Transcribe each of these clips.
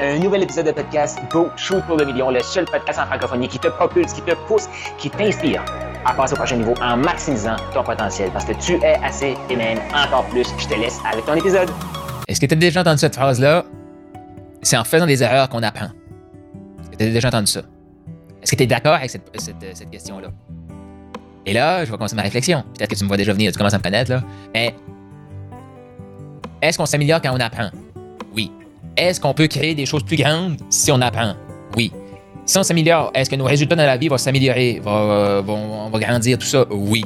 Un nouvel épisode de podcast Go Shoot pour le million, le seul podcast en francophonie qui te propulse, qui te pousse, qui t'inspire à passer au prochain niveau en maximisant ton potentiel parce que tu es assez et même encore plus. Je te laisse avec ton épisode. Est-ce que tu as déjà entendu cette phrase-là? C'est en faisant des erreurs qu'on apprend. Est-ce que tu as déjà entendu ça? Est-ce que tu es d'accord avec cette, cette- cette question-là? Et là, je vais commencer ma réflexion. Peut-être que tu me vois déjà venir, tu commences à me connaître, là. Mais est-ce qu'on s'améliore quand on apprend? Est-ce qu'on peut créer des choses plus grandes si on apprend? Oui. Si on s'améliore, est-ce que nos résultats dans la vie vont s'améliorer, vont, euh, vont- on va grandir, tout ça? Oui.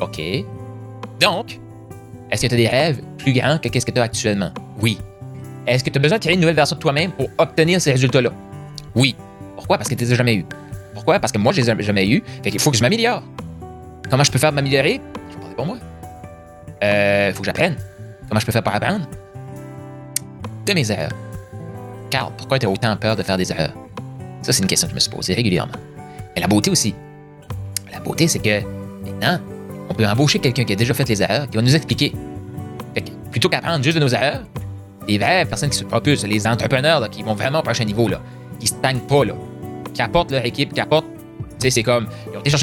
OK. Donc, est-ce que tu as des rêves plus grands que qu'est-ce que tu as actuellement? Oui. Est-ce que tu as besoin de créer une nouvelle version de toi-même pour obtenir ces résultats-là? Oui. Pourquoi? Parce que tu les as jamais eu. Pourquoi? Parce que moi, je les ai jamais eu. Fait qu'il faut que je m'améliore. Comment je peux faire m'améliorer? Je vais parler pour moi. Euh, faut que j'apprenne. Comment je peux faire pour apprendre? De mes erreurs. Carl, pourquoi tu as autant peur de faire des erreurs? Ça, c'est une question que je me suis posée régulièrement. Mais la beauté aussi. La beauté, c'est que maintenant, on peut embaucher quelqu'un qui a déjà fait les erreurs, qui va nous expliquer. Fait que, plutôt qu'apprendre juste de nos erreurs, les vraies personnes qui se propulsent, les entrepreneurs qui vont vraiment au prochain niveau, là, qui ne stagnent pas, là, qui apportent leur équipe, qui apportent. Tu sais, c'est comme.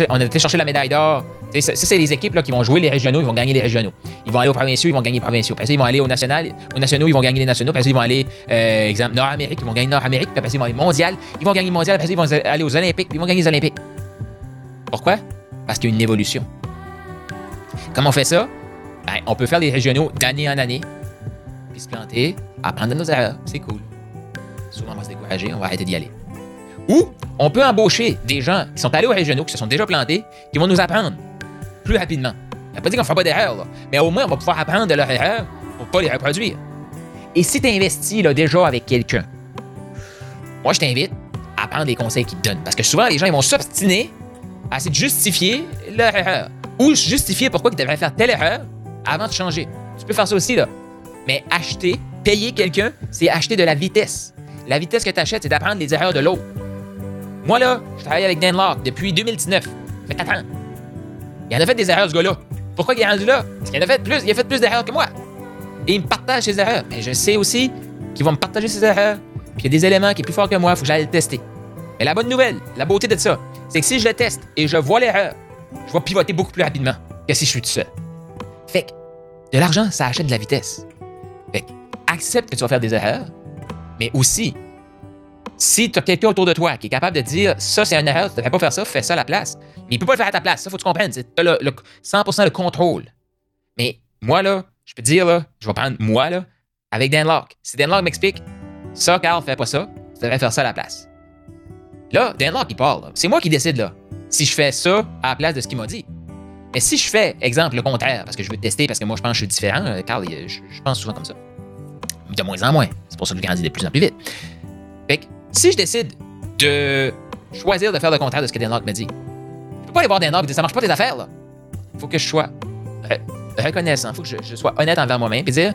on a été chercher la médaille d'or. Ça, c'est les équipes là, qui vont jouer les régionaux, ils vont gagner les régionaux. Ils vont aller aux provinciaux, ils vont gagner les provinciaux. Après ils vont aller au national, aux nationaux, ils vont gagner les nationaux. Après ils vont aller, euh, exemple, Nord-Amérique, ils vont gagner Nord-Amérique. Après ils vont aller mondial, ils vont gagner mondial. Après ça, ils vont aller aux Olympiques, ils vont gagner les Olympiques. Pourquoi? Parce qu'il y a une évolution. Comment on fait ça? Ben, on peut faire les régionaux d'année en année, puis se planter, apprendre de nos erreurs. C'est cool. Souvent, on va se décourager, on va arrêter d'y aller. Ou on peut embaucher des gens qui sont allés aux régionaux, qui se sont déjà plantés, qui vont nous apprendre plus rapidement. Ça veut pas dire qu'on ne fera pas d'erreurs, là, mais au moins, on va pouvoir apprendre de leurs erreurs pour pas les reproduire. Et si tu investis là, déjà avec quelqu'un, moi, je t'invite à prendre les conseils qu'il te donne. Parce que souvent, les gens ils vont s'obstiner à essayer de justifier leur erreur. Ou justifier pourquoi ils devraient faire telle erreur avant de changer. Tu peux faire ça aussi, là. Mais acheter, payer quelqu'un, c'est acheter de la vitesse. La vitesse que tu achètes, c'est d'apprendre les erreurs de l'autre. Moi, là, je travaille avec Dan Locke depuis 2019. Ça fait 4 ans. Il en a fait des erreurs, ce gars-là. Pourquoi il est rendu là? Parce qu'il en a fait plus, il a fait plus d'erreurs que moi. Et il me partage ses erreurs. Mais je sais aussi qu'il va me partager ses erreurs. Puis il y a des éléments qui est plus fort que moi, il faut que j'aille le tester. Mais la bonne nouvelle, la beauté de ça, c'est que si je le teste et je vois l'erreur, je vais pivoter beaucoup plus rapidement que si je suis tout seul. Fait que de l'argent, ça achète de la vitesse. Fait que accepte que tu vas faire des erreurs, mais aussi, si tu as quelqu'un autour de toi qui est capable de dire ça, c'est une erreur, tu ne devrais pas faire ça, fais ça à la place. Mais il peut pas le faire à ta place. Ça, faut que tu comprennes. Tu as le, le 100% le contrôle. Mais moi, là, je peux dire, là, je vais prendre moi, là, avec Dan Locke. Si Dan Locke m'explique, ça, Carl, fais pas ça, tu devrais faire ça à la place. Là, Dan Locke, il parle. C'est moi qui décide, là, si je fais ça à la place de ce qu'il m'a dit. Mais si je fais, exemple, le contraire, parce que je veux tester, parce que moi, je pense que je suis différent, euh, Carl, je, je pense souvent comme ça. De moins en moins. C'est pour ça que je grandis de plus en plus vite. Fait que, si je décide de choisir de faire le contraire de ce que Dan Locke me dit, je peux pas aller voir Dan Locke et dire ça marche pas tes affaires, là. Faut que je sois re- reconnaissant, faut que je, sois honnête envers moi-même et dire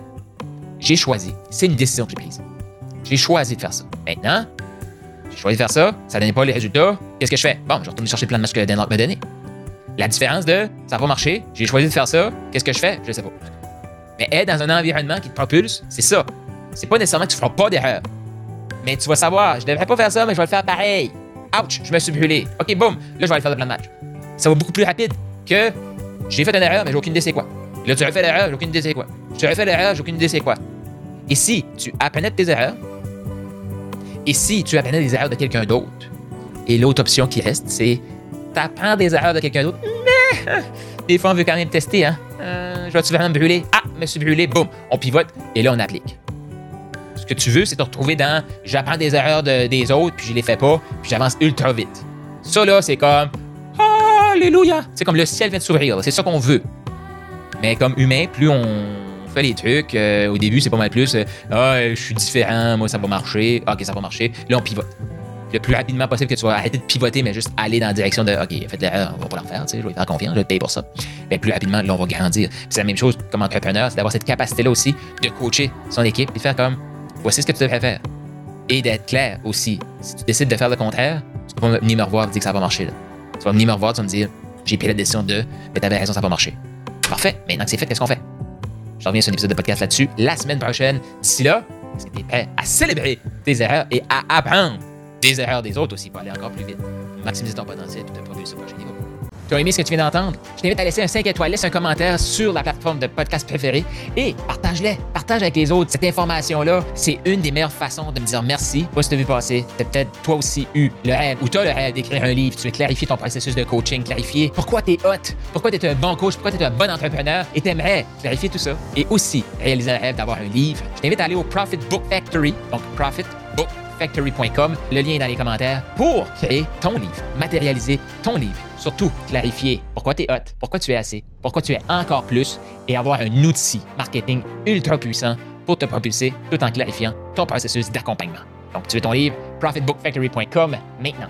j'ai choisi. C'est une décision que j'ai prise. J'ai choisi de faire ça. Maintenant, j'ai choisi de faire ça, ça ne donnait pas les résultats. Qu'est-ce que je fais? Bon, je retourne chercher le plan de match que Dan Locke m'a donné. La différence de ça pas marché, j'ai choisi de faire ça, qu'est-ce que je fais? Je sais pas. Mais être dans un environnement qui te propulse, c'est ça. C'est pas nécessairement que tu feras pas d'erreur. Mais tu vas savoir, je devrais pas faire ça, mais je vais le faire pareil. Ouch, je me suis brûlé. OK, boum, là, je vais aller faire le plan de match. Ça va beaucoup plus rapide que j'ai fait une erreur, mais j'ai aucune idée c'est quoi. Là, tu as fait l'erreur, j'ai aucune idée c'est quoi. Tu as fait l'erreur, j'ai aucune idée c'est quoi. Et si tu apprenais tes erreurs, et si tu apprenais des erreurs de quelqu'un d'autre, et l'autre option qui reste, c'est t'apprends des erreurs de quelqu'un d'autre, mais des fois, on veut quand même tester, hein. Euh, je vais-tu vraiment me brûler? Ah, me suis brûlé, boum, on pivote, et là, on applique. Ce que tu veux, c'est te retrouver dans j'apprends des erreurs de- des autres, puis je les fais pas, puis j'avance ultra vite. Ça, là, c'est comme Alléluia! C'est comme le ciel vient de s'ouvrir, c'est ça qu'on veut. Mais comme humain, plus on fait les trucs, euh, au début, c'est pas mal plus euh, Ah, je suis différent, moi, ça va marcher. Ah, ok, ça va marcher. Là, on pivote. Le plus rapidement possible que tu vas arrêter de pivoter, mais juste aller dans la direction de OK, l'erreur, on va pas la refaire, tu sais, je vais faire confiance, je vais te payer pour ça. Mais plus rapidement, là, on va grandir. C'est la même chose comme entrepreneur, c'est d'avoir cette capacité-là aussi de coacher son équipe et de faire comme voici ce que tu devrais faire. Et d'être clair aussi. Si tu décides de faire le contraire, tu peux pas venir me revoir et dire que ça va pas marcher. Là. Tu vas venir me revoir, tu vas me dire j'ai pris la décision de, mais t'avais raison, ça va pas marcher. Parfait. Maintenant que c'est fait, qu'est-ce qu'on fait? Je reviens sur un épisode de podcast là-dessus la semaine prochaine. D'ici là, Est-ce que tu prêt à célébrer tes erreurs et à apprendre des erreurs des autres aussi pour aller encore plus vite? Maximiser ton potentiel et te propulser au prochain niveau. Tu as aimé ce que tu viens d'entendre? Je t'invite à laisser un 5 étoiles, laisse un commentaire sur la plateforme de podcast préférée et partage-les. Partage avec les autres. Cette information-là, c'est une des meilleures façons de me dire merci. Moi, si tu vu passer, tu peut-être toi aussi eu le rêve ou tu as le rêve d'écrire un livre. Tu veux clarifier ton processus de coaching, clarifier pourquoi tu es hot, pourquoi tu es un bon coach, pourquoi tu es un bon entrepreneur et tu aimerais clarifier tout ça. Et aussi réaliser le rêve d'avoir un livre. Je t'invite à aller au Profit Book Factory, donc Profit Book Le lien est dans les commentaires pour créer ton livre, matérialiser ton livre. Surtout, clarifier pourquoi tu es hot, pourquoi tu es assez, pourquoi tu es encore plus et avoir un outil marketing ultra puissant pour te propulser tout en clarifiant ton processus d'accompagnement. Donc, tu veux ton livre, profitbookfactory.com maintenant.